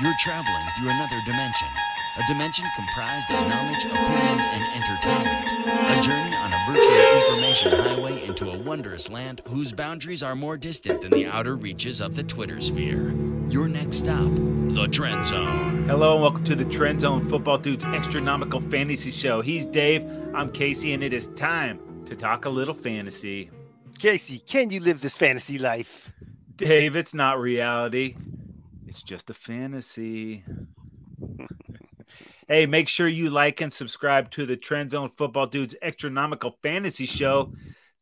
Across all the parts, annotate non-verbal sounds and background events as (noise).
You're traveling through another dimension. A dimension comprised of knowledge, opinions, and entertainment. A journey on a virtual information highway into a wondrous land whose boundaries are more distant than the outer reaches of the Twitter sphere. Your next stop, the Trend Zone. Hello and welcome to the Trend Zone Football Dudes Extranomical Fantasy Show. He's Dave, I'm Casey, and it is time to talk a little fantasy. Casey, can you live this fantasy life? Dave, it's not reality. It's just a fantasy. hey, make sure you like and subscribe to the Trend Zone Football Dudes Extranomical Fantasy Show.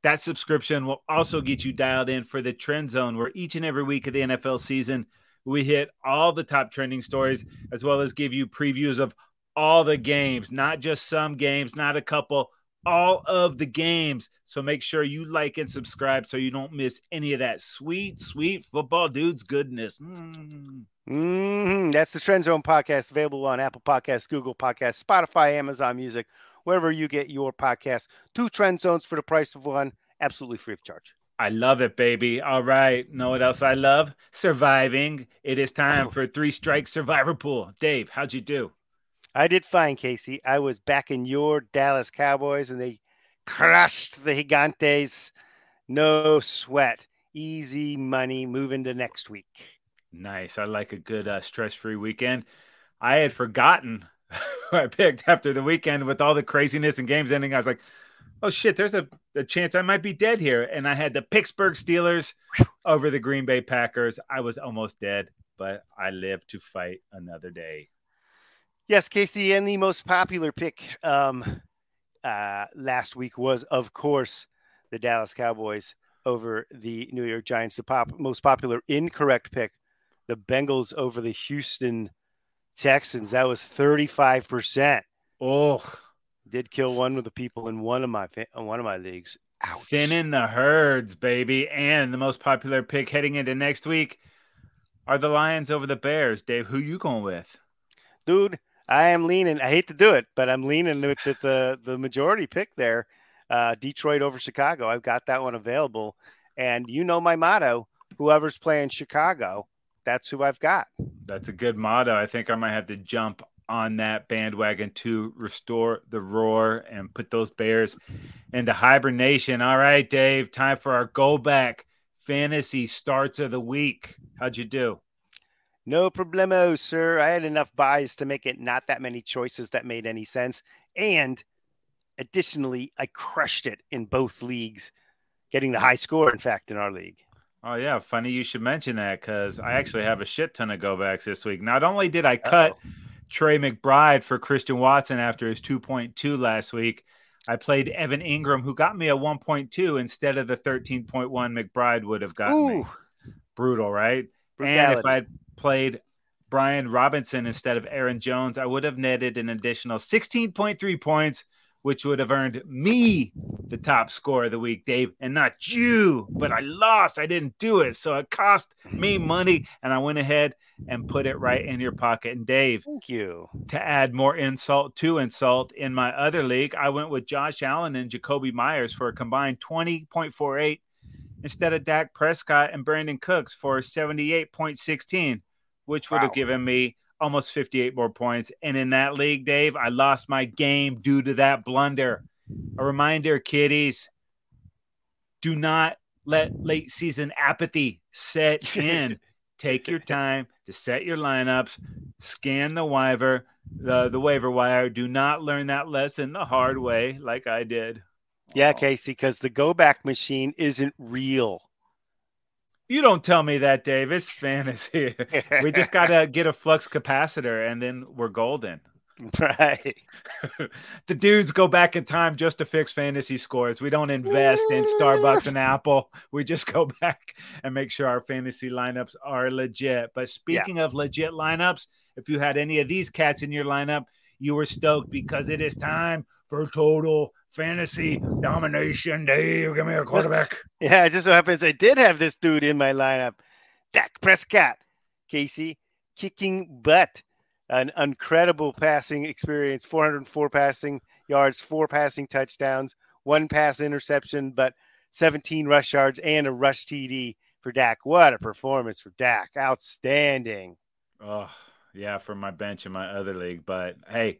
That subscription will also get you dialed in for the Trend Zone, where each and every week of the NFL season, we hit all the top trending stories, as well as give you previews of all the games, not just some games, not a couple, all of the games. So make sure you like and subscribe so you don't miss any of that sweet, sweet football dudes goodness. Mm. Mm-hmm. That's the Trend Zone podcast available on Apple Podcasts, Google Podcasts, Spotify, Amazon Music, wherever you get your podcasts. Two Trend Zones for the price of one, absolutely free of charge. I love it, baby. All right. Know what else I love? Surviving. It is time for three strike survivor pool. Dave, how'd you do? I did fine, Casey. I was back in your Dallas Cowboys and they crushed the Gigantes. No sweat. Easy money moving to next week. Nice. I like a good uh, stress free weekend. I had forgotten (laughs) who I picked after the weekend with all the craziness and games ending. I was like, oh shit, there's a, a chance I might be dead here. And I had the Pittsburgh Steelers over the Green Bay Packers. I was almost dead, but I lived to fight another day. Yes, Casey, and the most popular pick um, uh, last week was, of course, the Dallas Cowboys over the New York Giants. The pop, most popular incorrect pick, the Bengals over the Houston Texans. That was 35%. Oh, did kill one of the people in one of my one of my leagues. Ouch. Thinning the herds, baby. And the most popular pick heading into next week are the Lions over the Bears. Dave, who you going with? Dude, I am leaning. I hate to do it, but I'm leaning with, with the the majority pick there. Uh, Detroit over Chicago. I've got that one available, and you know my motto: whoever's playing Chicago, that's who I've got. That's a good motto. I think I might have to jump on that bandwagon to restore the roar and put those Bears into hibernation. All right, Dave, time for our go back fantasy starts of the week. How'd you do? No problemo, sir. I had enough buys to make it not that many choices that made any sense. And additionally, I crushed it in both leagues, getting the high score, in fact, in our league. Oh, yeah. Funny you should mention that because I actually have a shit ton of go backs this week. Not only did I cut Uh-oh. Trey McBride for Christian Watson after his 2.2 last week, I played Evan Engram, who got me a 1.2 instead of the 13.1 McBride would have gotten Ooh. me. Brutal, right? Brutality. And if I'd played Brian Robinson instead of Aaron Jones, I would have netted an additional 16.3 points, which would have earned me the top score of the week, Dave, and not you. But I lost. I didn't do it. So it cost me money, and I went ahead and put it right in your pocket. And Dave, thank you. To add more insult to insult, in my other league, I went with Josh Allen and Jakobi Meyers for a combined 20.48 instead of Dak Prescott and Brandin Cooks for 78.16 which would wow. have given me almost 58 more points. And in that league, Dave, I lost my game due to that blunder. A reminder, kiddies, do not let late season apathy set (laughs) in. Take your time to set your lineups, scan the waiver, the, the waiver wire. Do not learn that lesson the hard way like I did. Yeah, Casey, because the go back machine isn't real. You don't tell me that, Dave. It's fantasy. (laughs) we just got to (laughs) get a flux capacitor and then we're golden. Right. (laughs) the dudes go back in time just to fix fantasy scores. We don't invest in Starbucks and Apple. We just go back and make sure our fantasy lineups are legit. But speaking yeah. of legit lineups, if you had any of these cats in your lineup, you were stoked because it is time for total fantasy domination. Dave, give me a quarterback. Yeah, it just so happens I did have this dude in my lineup. Dak Prescott, Casey, kicking butt. An incredible passing experience 404 passing yards, four passing touchdowns, one pass interception, but 17 rush yards and a rush TD for Dak. What a performance for Dak! Outstanding. Oh, yeah, for my bench in my other league. But hey,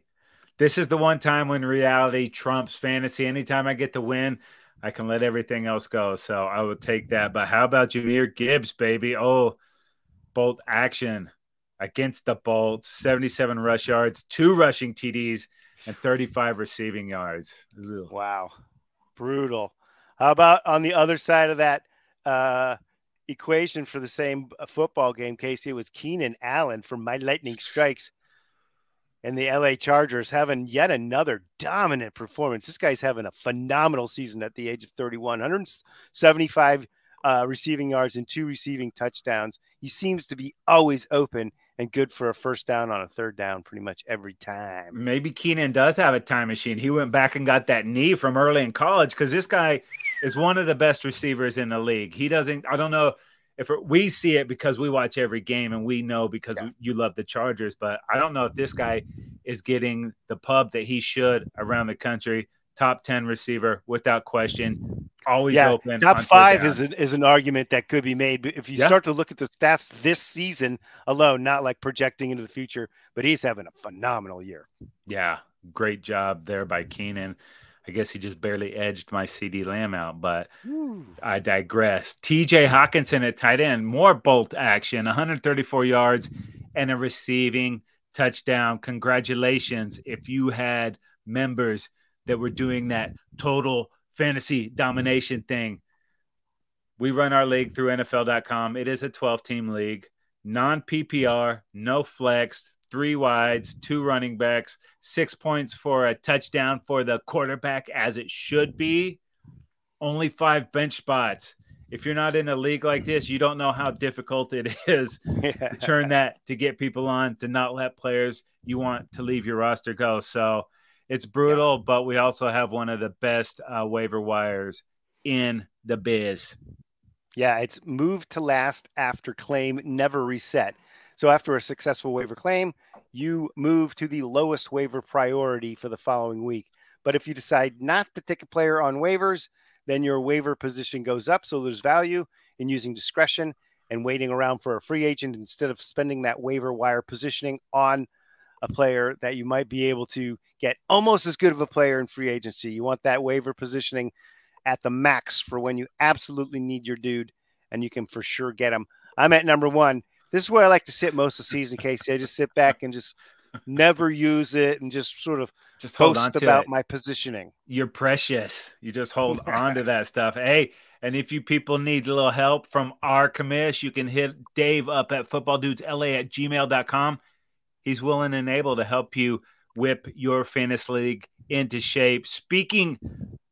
this is the one time when reality trumps fantasy. Anytime I get to win, I can let everything else go. So I would take that. But how about Jahmyr Gibbs, baby? Oh, bolt action against the Bolts, 77 rush yards, two rushing TDs, and 35 receiving yards. Ugh. Wow. Brutal. How about on the other side of that uh, equation for the same uh, football game, Casey? It was Keenan Allen from My Lightning Strikes and the LA Chargers having yet another dominant performance. This guy's having a phenomenal season at the age of 31, 175 uh, receiving yards and two receiving touchdowns. He seems to be always open and good for a first down on a third down pretty much every time. Maybe Keenan does have a time machine. He went back and got that knee from early in college because this guy is one of the best receivers in the league. He doesn't, I don't know if it, we see it because we watch every game and we know because yeah. you love the Chargers, but I don't know if this guy is getting the pub that he should around the country. Top 10 receiver without question. Always yeah, open. Top five is an, is an argument that could be made. But if you yeah. start to look at the stats this season alone, not like projecting into the future, but he's having a phenomenal year. Yeah. Great job there by Keenan. I guess he just barely edged my CeeDee Lamb out, but Ooh. I digress. TJ Hockenson at tight end, more bolt action, 134 yards and a receiving touchdown. Congratulations if you had members that were doing that total fantasy domination thing. We run our league through NFL.com. It is a 12 team league, non PPR, no flex, three wides, two running backs, six points for a touchdown for the quarterback, as it should be. Only five bench spots. If you're not in a league like this, you don't know how difficult it (laughs) is to turn that to get people on, to not let players you want to leave your roster go. So it's brutal, yeah. but we also have one of the best uh, waiver wires in the biz. Yeah, it's moved to last after claim never reset. So after a successful waiver claim, you move to the lowest waiver priority for the following week. But if you decide not to take a player on waivers, then your waiver position goes up. So there's value in using discretion and waiting around for a free agent instead of spending that waiver wire positioning on a player that you might be able to get almost as good of a player in free agency. You want that waiver positioning at the max for when you absolutely need your dude, and you can for sure get him. I'm at number one. This is where I like to sit most of the season, Casey. I just sit back and just never use it and just sort of just hold on about it. my positioning. You're precious. You just hold (laughs) on to that stuff. Hey, and if you people need a little help from our commish, you can hit Dave up at footballdudesla at gmail.com. He's willing and able to help you whip your fantasy league into shape. Speaking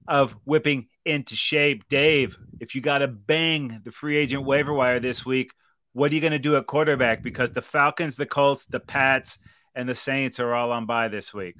of whipping into shape, Dave, if you got to bang the free agent waiver wire this week, what are you going to do at quarterback? Because the Falcons, the Colts, the Pats, and the Saints are all on by this week.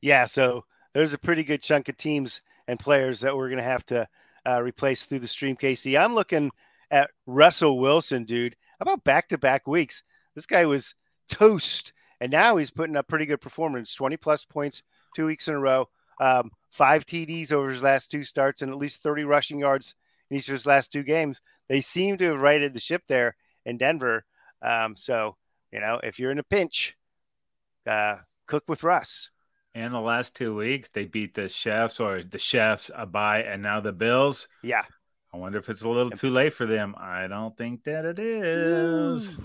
Yeah, so there's a pretty good chunk of teams and players that we're going to have to uh, replace through the stream, Casey. I'm looking at Russell Wilson, dude. About back to back weeks? This guy was toast, and now he's putting up pretty good performance 20 plus points two weeks in a row, um, five TDs over his last two starts, and at least 30 rushing yards in each of his last two games. They seem to have righted the ship there in Denver. Um, so, you know, if you're in a pinch, uh, cook with Russ. And the last two weeks, they beat the Chefs or the Chefs, Abai, and now the Bills. Yeah. I wonder if it's a little too late for them. I don't think that it is.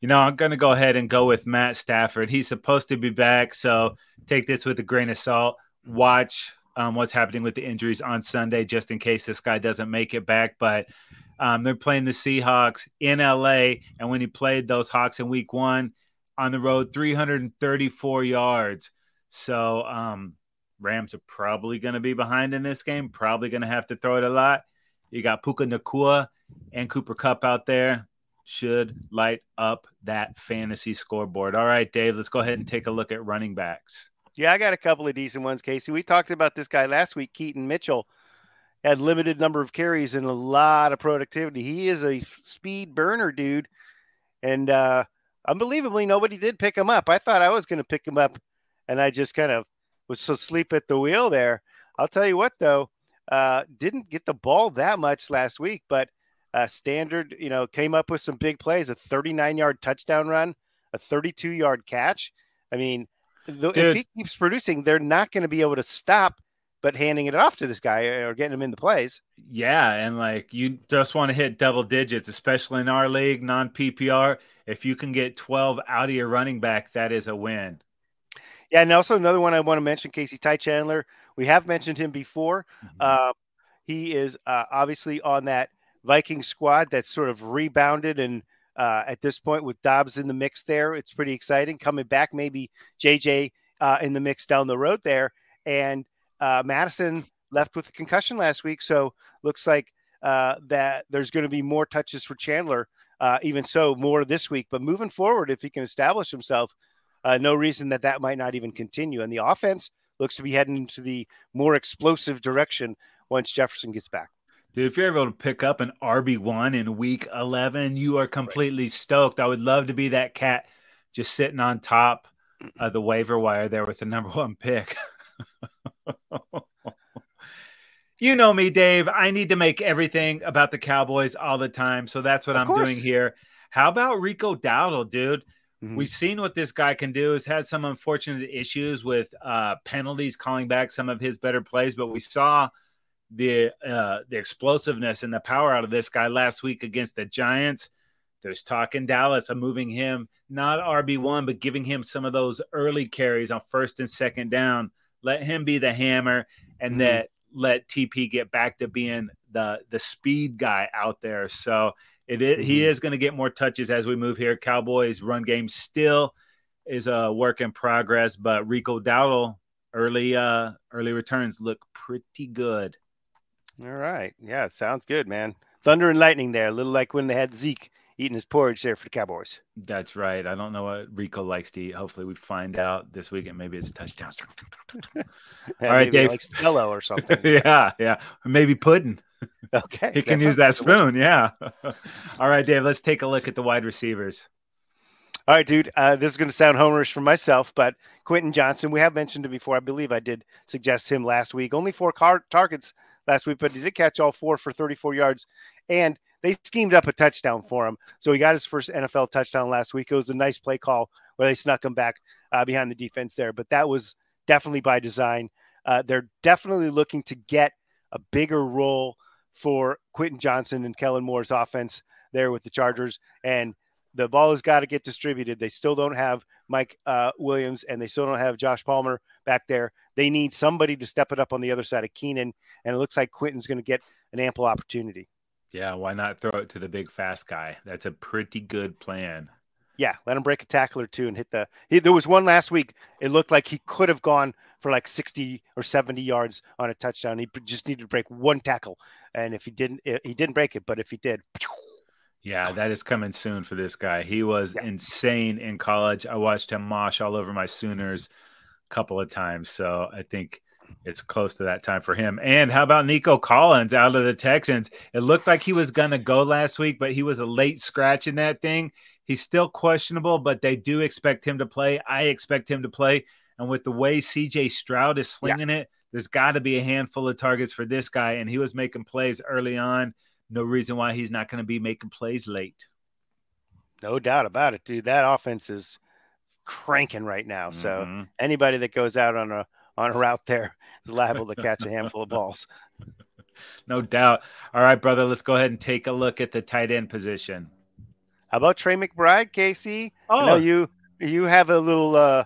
You know, I'm going to go ahead and go with Matt Stafford. He's supposed to be back. So take this with a grain of salt. Watch um, what's happening with the injuries on Sunday, just in case this guy doesn't make it back. But um, they're playing the Seahawks in LA. And when he played those Hawks in week one on the road, 334 yards. So um, Rams are probably going to be behind in this game, probably going to have to throw it a lot. You got Puka Nacua and Cooper Kupp out there. Should light up that fantasy scoreboard. All right, Dave, let's go ahead and take a look at running backs. Yeah, I got a couple of decent ones, Casey. We talked about this guy last week, Keaton Mitchell had limited number of carries and a lot of productivity. He is a speed burner, dude. And uh, unbelievably, nobody did pick him up. I thought I was going to pick him up, and I just kind of was so asleep at the wheel there. I'll tell you what, though, uh, didn't get the ball that much last week, but uh, standard, you know, came up with some big plays, a 39 yard touchdown run a 32 yard catch. I mean, the, if he keeps producing, they're not going to be able to stop but handing it off to this guy or getting him in the plays. Yeah, and like you just want to hit double digits, especially in our league, non PPR. If you can get 12 out of your running back, that is a win. Yeah, and also another one I want to mention, Casey Ty Chandler. We have mentioned him before. Mm-hmm. Uh, he is uh, obviously on that Viking squad that's sort of rebounded and uh, at this point with Dobbs in the mix there. It's pretty exciting. Coming back, maybe JJ uh, in the mix down the road there. And uh, Mattison left with a concussion last week. So looks like uh, that there's going to be more touches for Chandler. Uh, even so, more this week. But moving forward, if he can establish himself, uh, no reason that that might not even continue. And the offense looks to be heading into the more explosive direction once Jefferson gets back. Dude, if you're able to pick up an RB1 in week 11, you are completely right. stoked. I would love to be that cat just sitting on top of the waiver wire there with the number (laughs) one pick. (laughs) you know me, Dave. I need to make everything about the Cowboys all the time. So that's what of I'm course. doing here. How about Rico Dowdle, dude? Mm-hmm. We've seen what this guy can do. Has had some unfortunate issues with uh, penalties, calling back some of his better plays, but we saw – the uh, the explosiveness and the power out of this guy last week against the Giants. There's talk in Dallas of moving him not RB one, but giving him some of those early carries on first and second down. Let him be the hammer, and mm-hmm. that let TP get back to being the the speed guy out there. So it is, mm-hmm. he is going to get more touches as we move here. Cowboys run game still is a work in progress, but Rico Dowdle early uh early returns look pretty good. All right. Yeah, sounds good, man. Thunder and lightning there, a little like when they had Zeke eating his porridge there for the Cowboys. That's right. I don't know what Rico likes to eat. Hopefully, we find out this weekend. Maybe it's touchdowns. (laughs) All right, Dave. Like Jello or something. (laughs) yeah, yeah. Maybe pudding. Okay. he can use that spoon. Yeah. (laughs) All right, Dave. Let's take a look at the wide receivers. All right, dude. Uh, this is going to sound homerish for myself, but Quentin Johnson, we have mentioned it before. I believe I did suggest him last week. Only four car- targets last week, but he did catch all four for 34 yards. And they schemed up a touchdown for him. So he got his first NFL touchdown last week. It was a nice play call where they snuck him back uh, behind the defense there. But that was definitely by design. Uh, they're definitely looking to get a bigger role for Quentin Johnson and Kellen Moore's offense there with the Chargers. And the ball has got to get distributed. They still don't have Mike uh, Williams and they still don't have Josh Palmer back there. They need somebody to step it up on the other side of Keenan, and it looks like Quentin's going to get an ample opportunity. Yeah, why not throw it to the big fast guy? That's a pretty good plan. Yeah, let him break a tackle or two and hit the. He, there was one last week. It looked like he could have gone for like sixty or seventy yards on a touchdown. He just needed to break one tackle, and if he didn't, he didn't break it. But if he did, yeah, that is coming soon for this guy. He was yeah. insane in college. I watched him mosh all over my Sooners a couple of times. So I think it's close to that time for him. And how about Nico Collins out of the Texans? It looked like he was going to go last week, but he was a late scratch in that thing. He's still questionable, but they do expect him to play. I expect him to play. And with the way CJ Stroud is slinging yeah. it, there's got to be a handful of targets for this guy. And he was making plays early on. No reason why he's not going to be making plays late. No doubt about it, dude. That offense is cranking right now. So mm-hmm. anybody that goes out on a on a route there is liable to catch a handful of balls. (laughs) No doubt. All right, brother, let's go ahead and take a look at the tight end position. How about Trey McBride, Casey? Oh, you you have a little uh,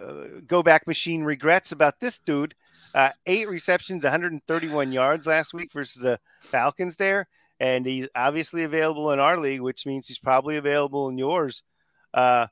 uh, go back machine regrets about this dude. Uh, eight receptions, 131 yards last week versus the Falcons there, and he's obviously available in our league, which means he's probably available in yours. Uh,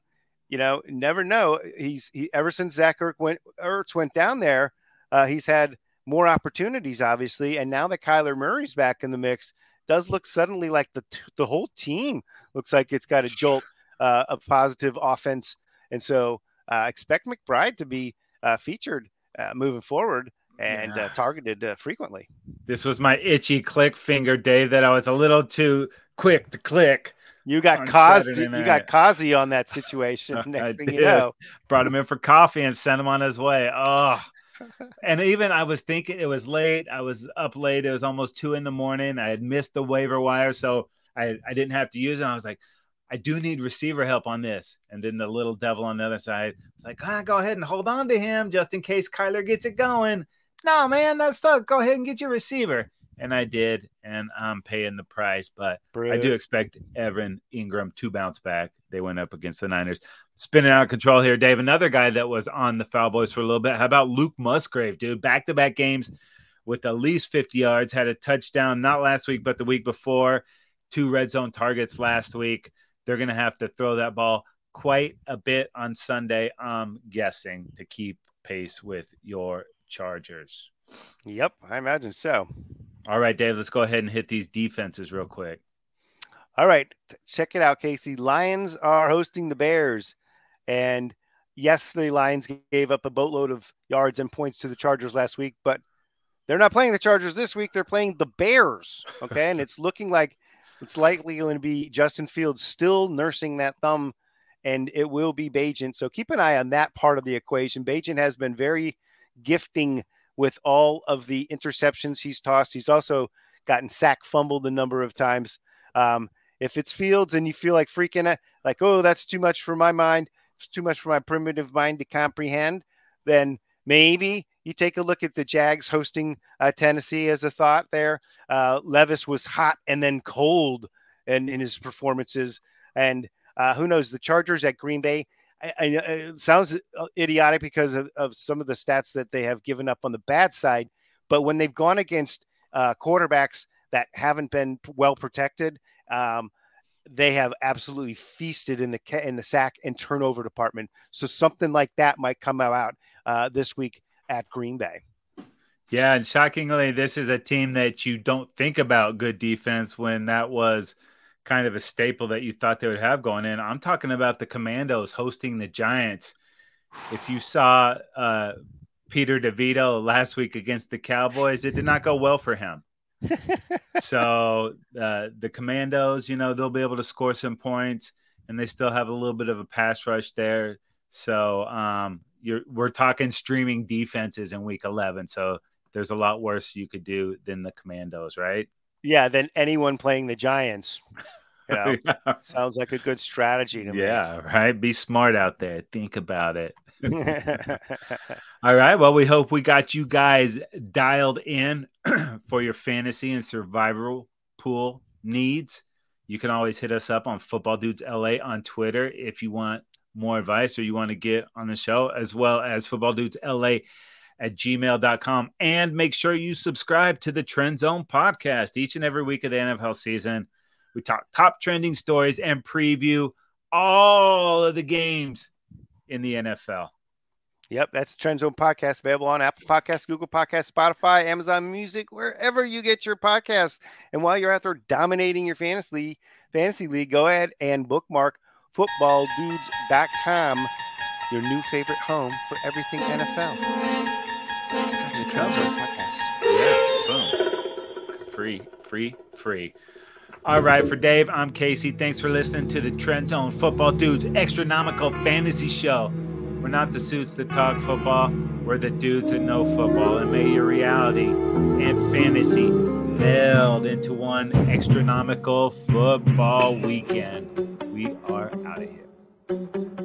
you know, never know. He's he ever since Zach Ertz went Ertz went down there, uh, he's had more opportunities, obviously, and now that Kyler Murray's back in the mix, does look suddenly like the the whole team looks like it's got a jolt uh, of positive offense, and so uh, expect McBride to be uh, featured uh, moving forward and yeah. uh, targeted uh, frequently. This was my itchy click finger, Dave, that I was a little too quick to click. You got Cos, you got Kazi on that situation. (laughs) Next thing did. you know, brought him in for coffee and sent him on his way. Oh, (laughs) and even I was thinking it was late. I was up late. It was almost two in the morning. I had missed the waiver wire, so I I didn't have to use it. I was like, I do need receiver help on this. And then the little devil on the other side was like, ah, go ahead and hold on to him just in case Kyler gets it going. No, man, that's stuck. Go ahead and get your receiver. And I did, and I'm paying the price. But I do expect Evan Engram to bounce back. They went up against the Niners. Spinning out of control here, Dave. Another guy that was on the foul boys for a little bit. How about Luke Musgrave, dude? Back to back games with at least 50 yards, had a touchdown, not last week, but the week before. Two red zone targets last week. They're going to have to throw that ball quite a bit on Sunday, I'm guessing, to keep pace with your Chargers. Yep, I imagine so. All right, Dave, let's go ahead and hit these defenses real quick. All right, check it out, Casey. Lions are hosting the Bears. And yes, the Lions gave up a boatload of yards and points to the Chargers last week, but they're not playing the Chargers this week. They're playing the Bears. Okay. and it's looking like it's likely going to be Justin Fields still nursing that thumb, and it will be Bagent. So keep an eye on that part of the equation. Bagent has been very gifting with all of the interceptions he's tossed. He's also gotten sack fumbled a number of times. Um, if it's Fields and you feel like freaking out, like, oh, that's too much for my mind, it's too much for my primitive mind to comprehend, then maybe you take a look at the Jags hosting uh, Tennessee as a thought there. Uh, Levis was hot and then cold in, in his performances. And uh, who knows, the Chargers at Green Bay. I, I, it sounds uh, idiotic because of, of, some of the stats that they have given up on the bad side. But when they've gone against uh, quarterbacks that haven't been well protected, um, they have absolutely feasted in the in the sack and turnover department. So something like that might come out uh, this week at Green Bay. Yeah, and shockingly, this is a team that you don't think about good defense when that was kind of a staple that you thought they would have going in. I'm talking about the Commandos hosting the Giants. If you saw uh, Peter DeVito last week against the Cowboys, it did not go well for him. (laughs) so uh, the Commandos, you know, they'll be able to score some points, and they still have a little bit of a pass rush there. So um, you're we're talking streaming defenses in week 11 so there's a lot worse you could do than the commandos right yeah than anyone playing the giants you know yeah. (laughs) sounds like a good strategy to me. yeah right be smart out there think about it (laughs) (laughs) all right well we hope we got you guys dialed in (clears throat) for your fantasy and survival pool needs you can always hit us up on football dudes la on twitter if you want more advice or you want to get on the show, as well as Football Dudes LA at gmail.com. And make sure you subscribe to the Trend Zone podcast each and every week of the NFL season. We talk top trending stories and preview all of the games in the NFL. Yep, that's the Trend Zone podcast available on Apple Podcasts, Google Podcasts, Spotify, Amazon Music, wherever you get your podcasts. And while you're out there dominating your fantasy fantasy league, go ahead and bookmark footballdudes.com, your new favorite home for everything NFL. The Trend Zone podcast. Yeah, boom. Free, free, free. All right, for Dave, I'm Casey. Thanks for listening to the Trend Zone Football Dudes Extranomical Fantasy Show. We're not the suits that talk football, we're the dudes that know football. And may your reality and fantasy meld into one extranomical football weekend we are out of here.